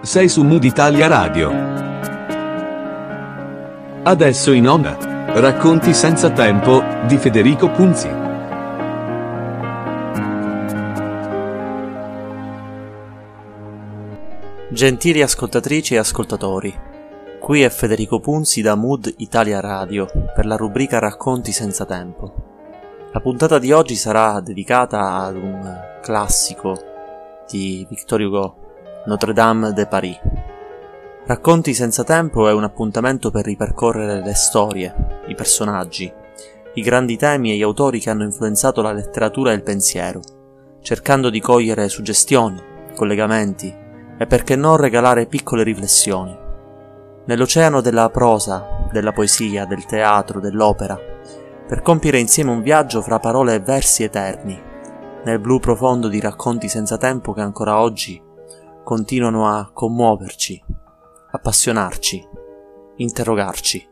Sei su Mood Italia Radio. Adesso in onda. Racconti senza tempo di Federico Punzi. Gentili ascoltatrici e ascoltatori, qui è Federico Punzi da Mood Italia Radio per la rubrica Racconti senza tempo. La puntata di oggi sarà dedicata ad un classico di Victor Hugo Notre-Dame de Paris. Racconti senza tempo è un appuntamento per ripercorrere le storie, i personaggi, i grandi temi e gli autori che hanno influenzato la letteratura e il pensiero, cercando di cogliere suggestioni, collegamenti e perché non regalare piccole riflessioni. Nell'oceano della prosa, della poesia, del teatro, dell'opera, per compiere insieme un viaggio fra parole e versi eterni, nel blu profondo di racconti senza tempo che ancora oggi continuano a commuoverci, appassionarci, interrogarci.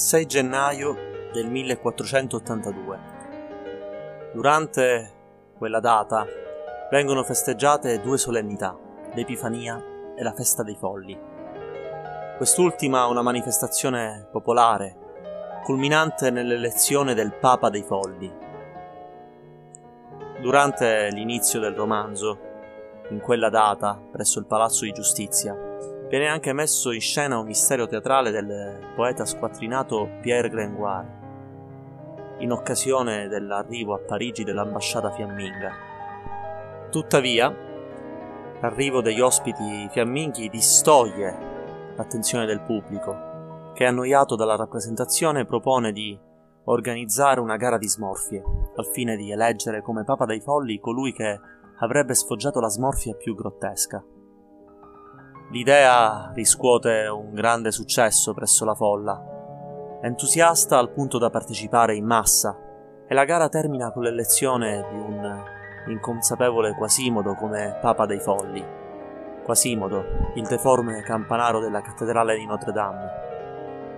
6 gennaio del 1482. Durante quella data vengono festeggiate due solennità, l'Epifania e la Festa dei Folli. Quest'ultima una manifestazione popolare, culminante nell'elezione del Papa dei Folli. Durante l'inizio del romanzo, in quella data, presso il Palazzo di Giustizia, Viene anche messo in scena un mistero teatrale del poeta squattrinato Pierre Gringoire, in occasione dell'arrivo a Parigi dell'ambasciata fiamminga. Tuttavia, l'arrivo degli ospiti fiamminghi distoglie l'attenzione del pubblico, che annoiato dalla rappresentazione propone di organizzare una gara di smorfie, al fine di eleggere come Papa dei Folli colui che avrebbe sfoggiato la smorfia più grottesca. L'idea riscuote un grande successo presso la folla, entusiasta al punto da partecipare in massa, e la gara termina con l'elezione di un inconsapevole Quasimodo come Papa dei Folli. Quasimodo, il deforme campanaro della cattedrale di Notre Dame,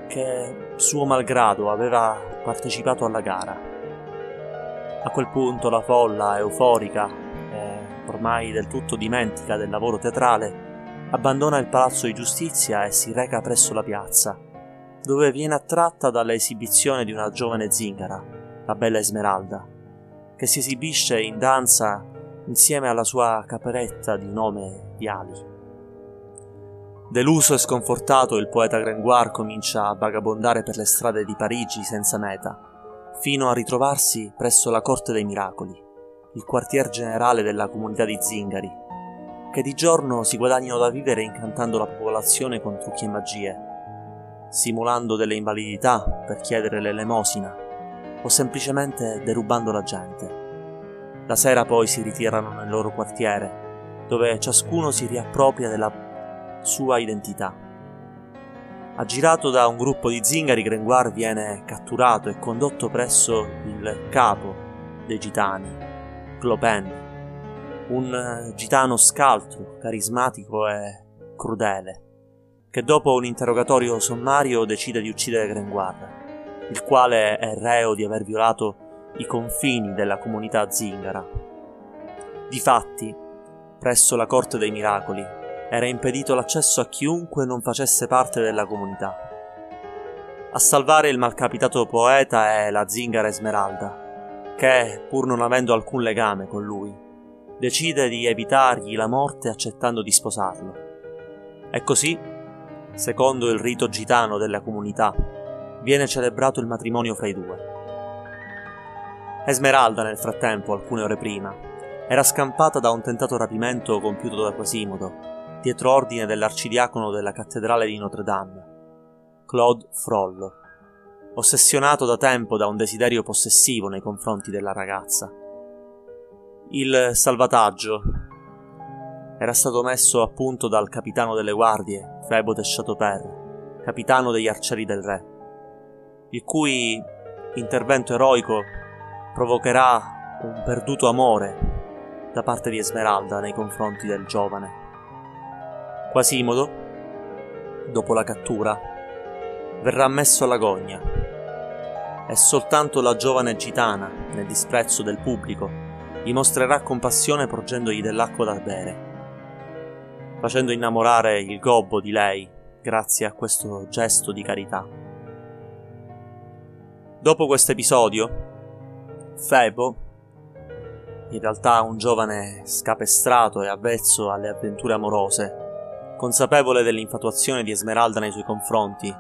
che suo malgrado aveva partecipato alla gara. A quel punto la folla, euforica e ormai del tutto dimentica del lavoro teatrale, abbandona il palazzo di giustizia e si reca presso la piazza, dove viene attratta dall'esibizione di una giovane zingara, la bella Esmeralda, che si esibisce in danza insieme alla sua caperetta di nome di Ali. Deluso e sconfortato, il poeta Gringoire comincia a vagabondare per le strade di Parigi senza meta, fino a ritrovarsi presso la Corte dei Miracoli, il quartier generale della comunità di zingari, che di giorno si guadagnano da vivere incantando la popolazione con trucchi e magie, simulando delle invalidità per chiedere l'elemosina o semplicemente derubando la gente. La sera poi si ritirano nel loro quartiere, dove ciascuno si riappropria della sua identità. Aggirato da un gruppo di zingari, Grengoire viene catturato e condotto presso il capo dei gitani, Clopin, un gitano scaltro, carismatico e crudele, che dopo un interrogatorio sommario decide di uccidere Grengoire il quale è reo di aver violato i confini della comunità zingara. Difatti, presso la Corte dei Miracoli, era impedito l'accesso a chiunque non facesse parte della comunità. A salvare il malcapitato poeta è la zingara Esmeralda, che, pur non avendo alcun legame con lui, decide di evitargli la morte accettando di sposarlo. E così, secondo il rito gitano della comunità, viene celebrato il matrimonio fra i due. Esmeralda, nel frattempo, alcune ore prima, era scampata da un tentato rapimento compiuto da Quasimodo, dietro ordine dell'arcidiacono della cattedrale di Notre Dame, Claude Frollo, ossessionato da tempo da un desiderio possessivo nei confronti della ragazza. Il salvataggio era stato messo a punto dal capitano delle guardie, Febo de Chateaupert, capitano degli arcieri del re il cui intervento eroico provocherà un perduto amore da parte di Esmeralda nei confronti del giovane. Quasimodo, dopo la cattura, verrà messo alla gogna e soltanto la giovane gitana, nel disprezzo del pubblico, gli mostrerà compassione porgendogli dell'acqua da bere, facendo innamorare il gobbo di lei grazie a questo gesto di carità. Dopo questo episodio, Febo, in realtà un giovane scapestrato e avvezzo alle avventure amorose, consapevole dell'infatuazione di Esmeralda nei suoi confronti,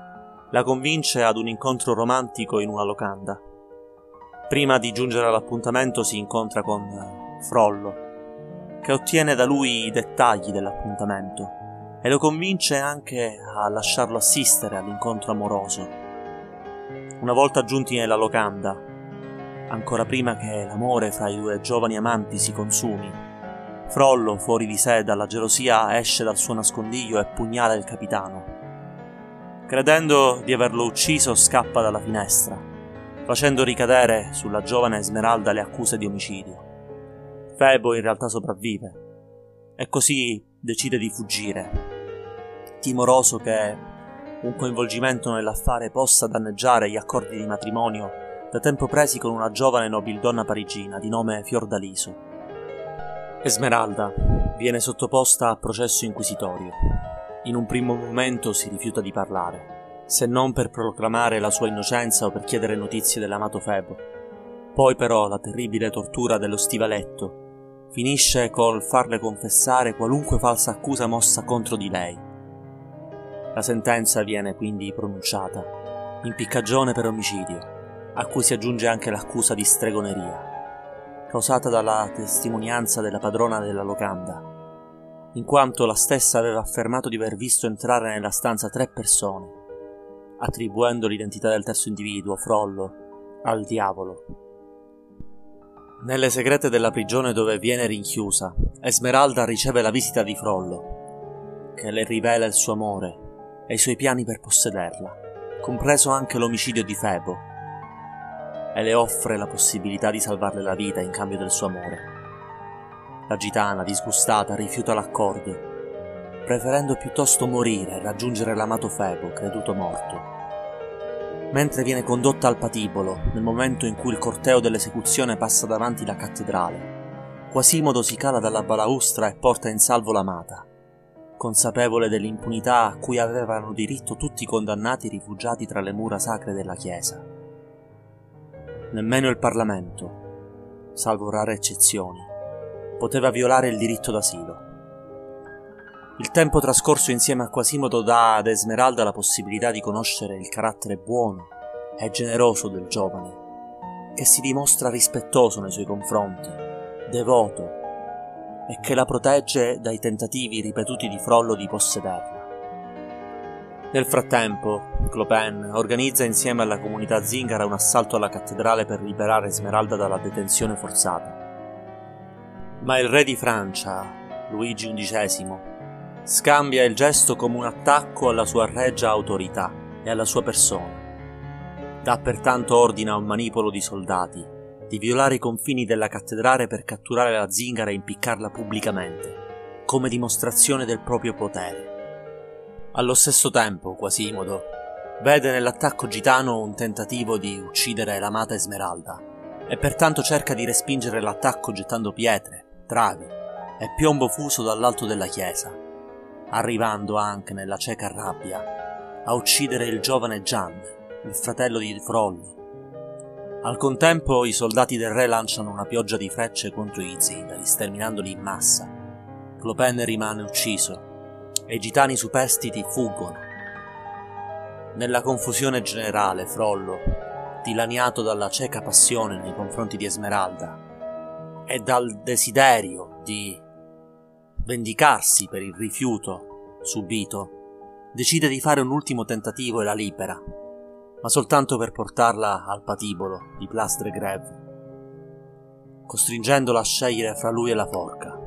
la convince ad un incontro romantico in una locanda. Prima di giungere all'appuntamento si incontra con Frollo, che ottiene da lui i dettagli dell'appuntamento e lo convince anche a lasciarlo assistere all'incontro amoroso una volta giunti nella locanda, ancora prima che l'amore fra i due giovani amanti si consumi, Frollo, fuori di sé dalla gelosia, esce dal suo nascondiglio e pugnala il capitano. Credendo di averlo ucciso, scappa dalla finestra, facendo ricadere sulla giovane Esmeralda le accuse di omicidio. Febo in realtà sopravvive e così decide di fuggire, timoroso che un coinvolgimento nell'affare possa danneggiare gli accordi di matrimonio da tempo presi con una giovane nobildonna parigina di nome Fiordaliso. Esmeralda viene sottoposta a processo inquisitorio. In un primo momento si rifiuta di parlare, se non per proclamare la sua innocenza o per chiedere notizie dell'amato Febo. Poi però la terribile tortura dello stivaletto finisce col farle confessare qualunque falsa accusa mossa contro di lei la sentenza viene quindi pronunciata, impiccagione per omicidio, a cui si aggiunge anche l'accusa di stregoneria, causata dalla testimonianza della padrona della locanda, in quanto la stessa aveva affermato di aver visto entrare nella stanza tre persone, attribuendo l'identità del terzo individuo, Frollo, al diavolo. Nelle segrete della prigione dove viene rinchiusa, Esmeralda riceve la visita di Frollo, che le rivela il suo amore e i suoi piani per possederla, compreso anche l'omicidio di Febo, e le offre la possibilità di salvarle la vita in cambio del suo amore. La gitana, disgustata, rifiuta l'accordo, preferendo piuttosto morire e raggiungere l'amato Febo, creduto morto. Mentre viene condotta al patibolo, nel momento in cui il corteo dell'esecuzione passa davanti la cattedrale, Quasimodo si cala dalla balaustra e porta in salvo l'amata consapevole dell'impunità a cui avevano diritto tutti i condannati rifugiati tra le mura sacre della Chiesa. Nemmeno il Parlamento, salvo rare eccezioni, poteva violare il diritto d'asilo. Il tempo trascorso insieme a Quasimodo dà ad Esmeralda la possibilità di conoscere il carattere buono e generoso del giovane, che si dimostra rispettoso nei suoi confronti, devoto e che la protegge dai tentativi ripetuti di Frollo di possederla. Nel frattempo, Clopin organizza insieme alla comunità zingara un assalto alla cattedrale per liberare Esmeralda dalla detenzione forzata. Ma il re di Francia, Luigi XI, scambia il gesto come un attacco alla sua reggia autorità e alla sua persona. Dà pertanto ordine a un manipolo di soldati di violare i confini della cattedrale per catturare la zingara e impiccarla pubblicamente, come dimostrazione del proprio potere. Allo stesso tempo, Quasimodo vede nell'attacco gitano un tentativo di uccidere l'amata Esmeralda e pertanto cerca di respingere l'attacco gettando pietre, travi e piombo fuso dall'alto della chiesa, arrivando anche nella cieca rabbia a uccidere il giovane Gian, il fratello di Frollo. Al contempo i soldati del re lanciano una pioggia di frecce contro i zingari, sterminandoli in massa. Clopen rimane ucciso e i gitani superstiti fuggono. Nella confusione generale, Frollo, dilaniato dalla cieca passione nei confronti di Esmeralda e dal desiderio di vendicarsi per il rifiuto subito, decide di fare un ultimo tentativo e la libera, ma soltanto per portarla al patibolo di Place de Grève, costringendola a scegliere fra lui e la forca.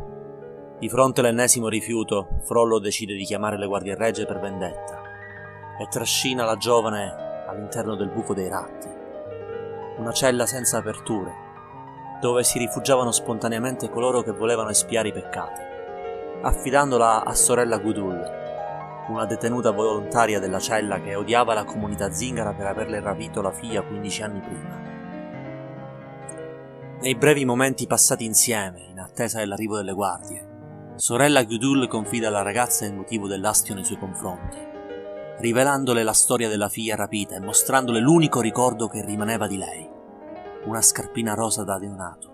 Di fronte all'ennesimo rifiuto, Frollo decide di chiamare le guardie regge per vendetta e trascina la giovane all'interno del buco dei ratti, una cella senza aperture, dove si rifugiavano spontaneamente coloro che volevano espiare i peccati, affidandola a sorella Gudul, una detenuta volontaria della cella che odiava la comunità zingara per averle rapito la figlia 15 anni prima. Nei brevi momenti passati insieme, in attesa dell'arrivo delle guardie, Sorella Gudul confida alla ragazza il motivo dell'astio nei suoi confronti, rivelandole la storia della figlia rapita e mostrandole l'unico ricordo che rimaneva di lei, una scarpina rosa da neonato.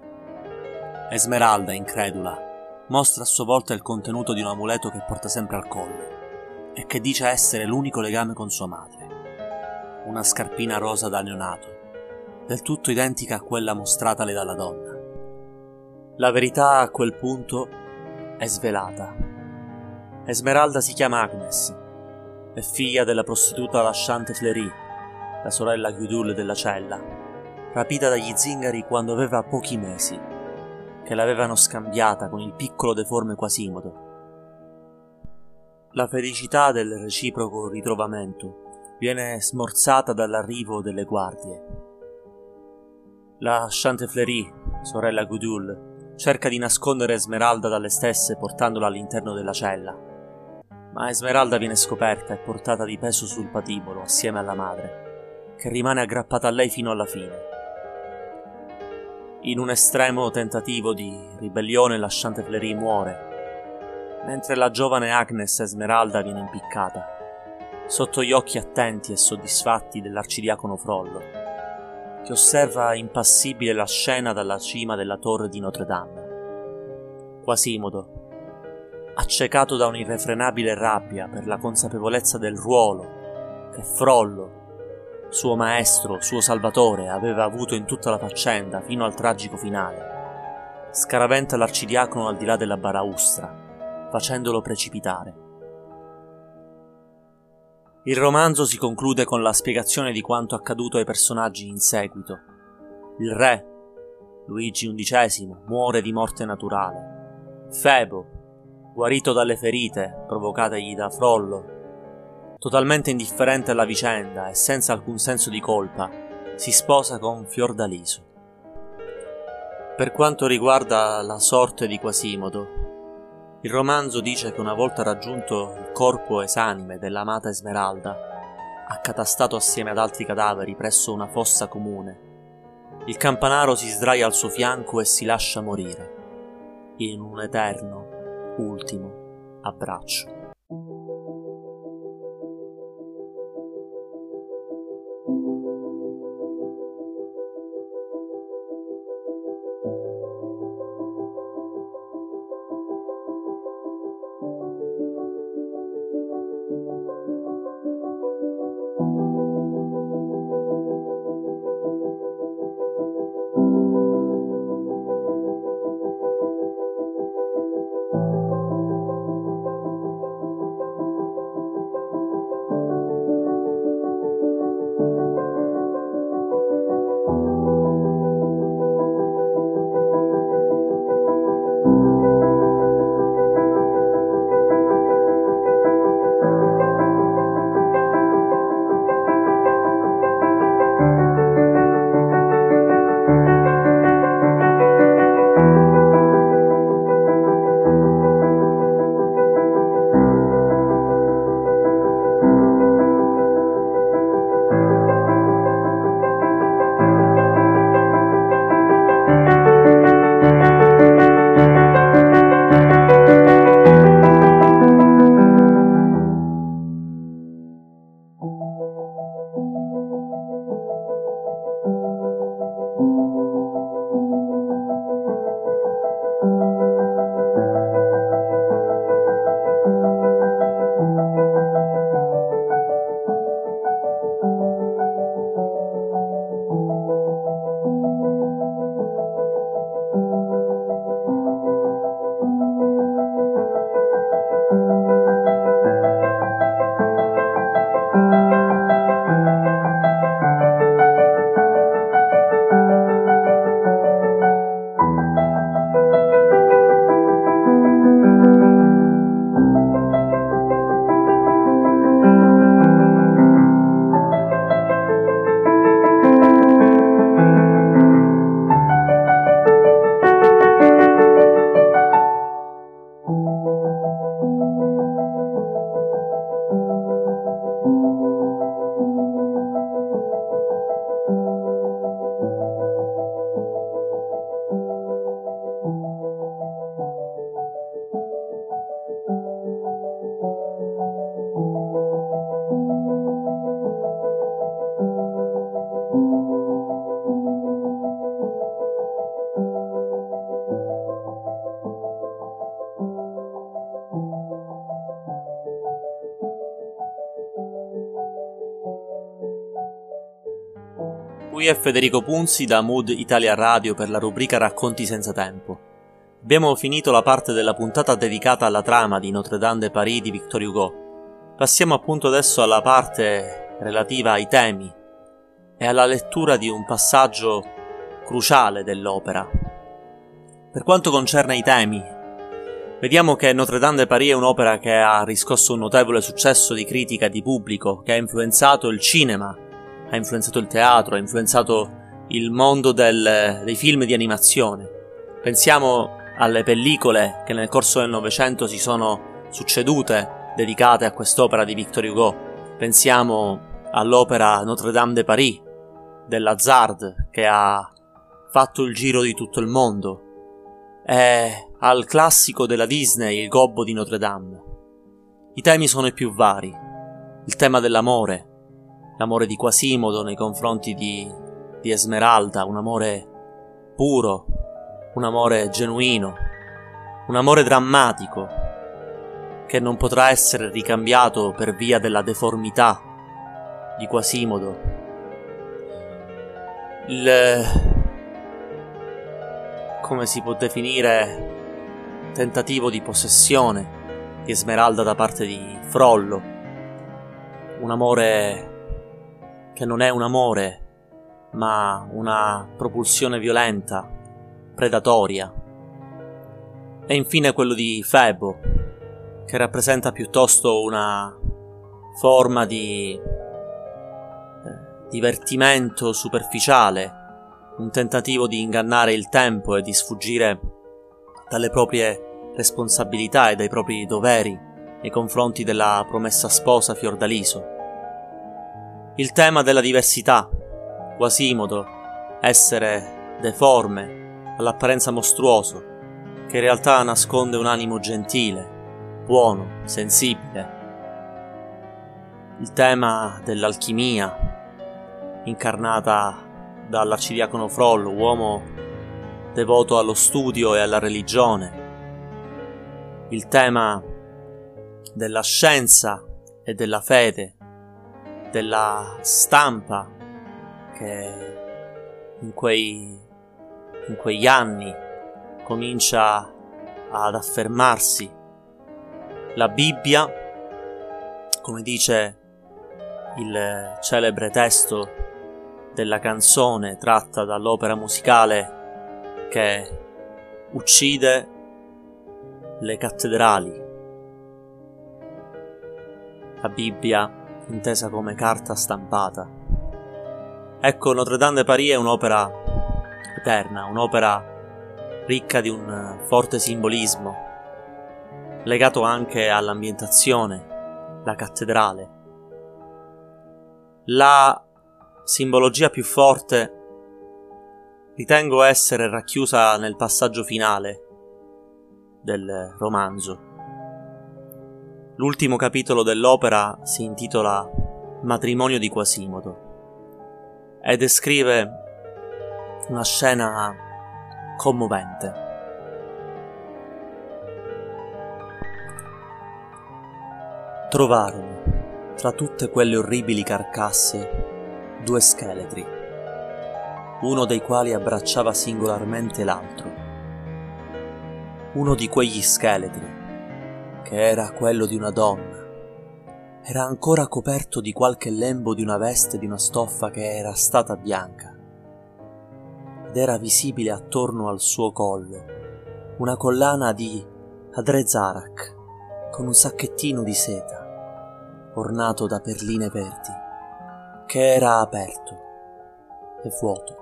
Esmeralda, incredula, mostra a sua volta il contenuto di un amuleto che porta sempre al collo e che dice essere l'unico legame con sua madre. Una scarpina rosa da neonato, del tutto identica a quella mostratale dalla donna. La verità a quel punto è svelata. Esmeralda si chiama Agnes, è figlia della prostituta lasciante Fleury, la sorella Gudul della cella, rapita dagli zingari quando aveva pochi mesi, che l'avevano scambiata con il piccolo deforme Quasimodo. La felicità del reciproco ritrovamento viene smorzata dall'arrivo delle guardie. La Chantefleury, sorella Gudul, cerca di nascondere Esmeralda dalle stesse portandola all'interno della cella. Ma Esmeralda viene scoperta e portata di peso sul patibolo assieme alla madre, che rimane aggrappata a lei fino alla fine. In un estremo tentativo di ribellione la Chantefleury muore, mentre la giovane Agnes Esmeralda viene impiccata, sotto gli occhi attenti e soddisfatti dell'arcidiacono Frollo che osserva impassibile la scena dalla cima della torre di Notre Dame. Quasimodo, accecato da un'irrefrenabile rabbia per la consapevolezza del ruolo che Frollo, suo maestro, suo salvatore, aveva avuto in tutta la faccenda fino al tragico finale, scaraventa l'arcidiacono al di là della baraustra, facendolo precipitare. Il romanzo si conclude con la spiegazione di quanto accaduto ai personaggi in seguito. Il re, Luigi XI, muore di morte naturale. Febo, guarito dalle ferite provocategli da Frollo, totalmente indifferente alla vicenda e senza alcun senso di colpa, si sposa con Fiordaliso. Per quanto riguarda la sorte di Quasimodo, il romanzo dice che una volta raggiunto il corpo esanime dell'amata Esmeralda, accatastato assieme ad altri cadaveri presso una fossa comune, il campanaro si sdraia al suo fianco e si lascia morire, in un eterno, ultimo abbraccio. È Federico Punzi da Mood Italia Radio per la rubrica Racconti senza tempo. Abbiamo finito la parte della puntata dedicata alla trama di Notre Dame de Paris di Victor Hugo. Passiamo appunto adesso alla parte relativa ai temi e alla lettura di un passaggio cruciale dell'opera. Per quanto concerne i temi, vediamo che Notre Dame de Paris è un'opera che ha riscosso un notevole successo di critica e di pubblico, che ha influenzato il cinema ha influenzato il teatro, ha influenzato il mondo del, dei film di animazione. Pensiamo alle pellicole che nel corso del Novecento si sono succedute dedicate a quest'opera di Victor Hugo. Pensiamo all'opera Notre Dame de Paris dell'Hazard che ha fatto il giro di tutto il mondo e al classico della Disney Il gobbo di Notre Dame. I temi sono i più vari. Il tema dell'amore, l'amore di Quasimodo nei confronti di, di Esmeralda, un amore puro, un amore genuino, un amore drammatico che non potrà essere ricambiato per via della deformità di Quasimodo. Il come si può definire tentativo di possessione di Esmeralda da parte di Frollo, un amore che non è un amore, ma una propulsione violenta, predatoria. E infine quello di Febo, che rappresenta piuttosto una forma di eh, divertimento superficiale, un tentativo di ingannare il tempo e di sfuggire dalle proprie responsabilità e dai propri doveri nei confronti della promessa sposa Fiordaliso. Il tema della diversità, Quasimodo, essere deforme, all'apparenza mostruoso, che in realtà nasconde un animo gentile, buono, sensibile. Il tema dell'alchimia, incarnata dall'arcidiacono Frollo, uomo devoto allo studio e alla religione. Il tema della scienza e della fede, della stampa che in quei, in quegli anni comincia ad affermarsi. La Bibbia, come dice il celebre testo della canzone tratta dall'opera musicale che uccide le cattedrali. La Bibbia intesa come carta stampata. Ecco, Notre Dame de Paris è un'opera eterna, un'opera ricca di un forte simbolismo, legato anche all'ambientazione, la cattedrale. La simbologia più forte ritengo essere racchiusa nel passaggio finale del romanzo. L'ultimo capitolo dell'opera si intitola Matrimonio di Quasimodo e descrive una scena commovente. Trovarono, tra tutte quelle orribili carcasse, due scheletri, uno dei quali abbracciava singolarmente l'altro. Uno di quegli scheletri che era quello di una donna. Era ancora coperto di qualche lembo di una veste di una stoffa che era stata bianca. Ed era visibile attorno al suo collo una collana di Adrezarak con un sacchettino di seta ornato da perline verdi che era aperto e vuoto.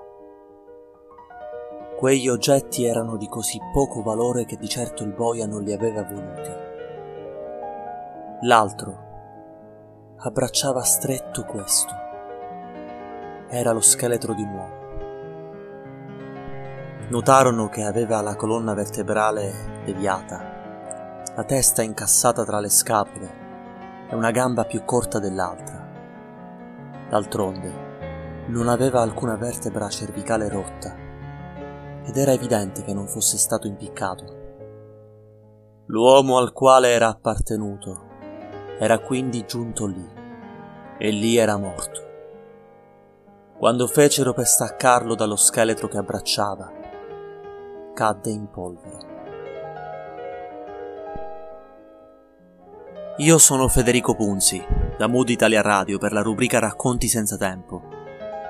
Quegli oggetti erano di così poco valore che di certo il boia non li aveva voluti. L'altro abbracciava stretto questo. Era lo scheletro di un uomo. Notarono che aveva la colonna vertebrale deviata, la testa incassata tra le scapole e una gamba più corta dell'altra. D'altronde, non aveva alcuna vertebra cervicale rotta ed era evidente che non fosse stato impiccato. L'uomo al quale era appartenuto era quindi giunto lì e lì era morto. Quando fecero per staccarlo dallo scheletro che abbracciava, cadde in polvere. Io sono Federico Punzi, da Mood Italia Radio per la rubrica Racconti senza tempo.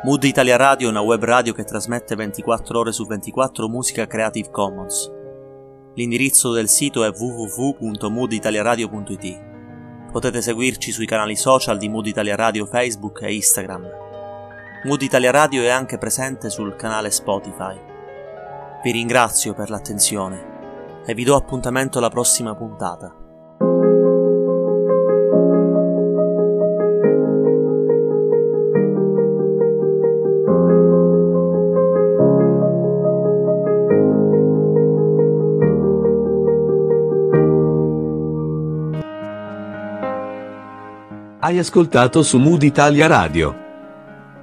Mood Italia Radio è una web radio che trasmette 24 ore su 24 musica Creative Commons. L'indirizzo del sito è www.mooditaliaradio.it. Potete seguirci sui canali social di Mood Italia Radio Facebook e Instagram. Mood Italia Radio è anche presente sul canale Spotify. Vi ringrazio per l'attenzione e vi do appuntamento alla prossima puntata. Hai ascoltato su Mood Italia Radio.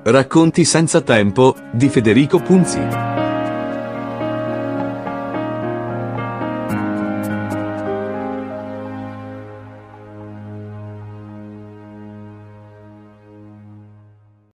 Racconti senza tempo di Federico Punzi.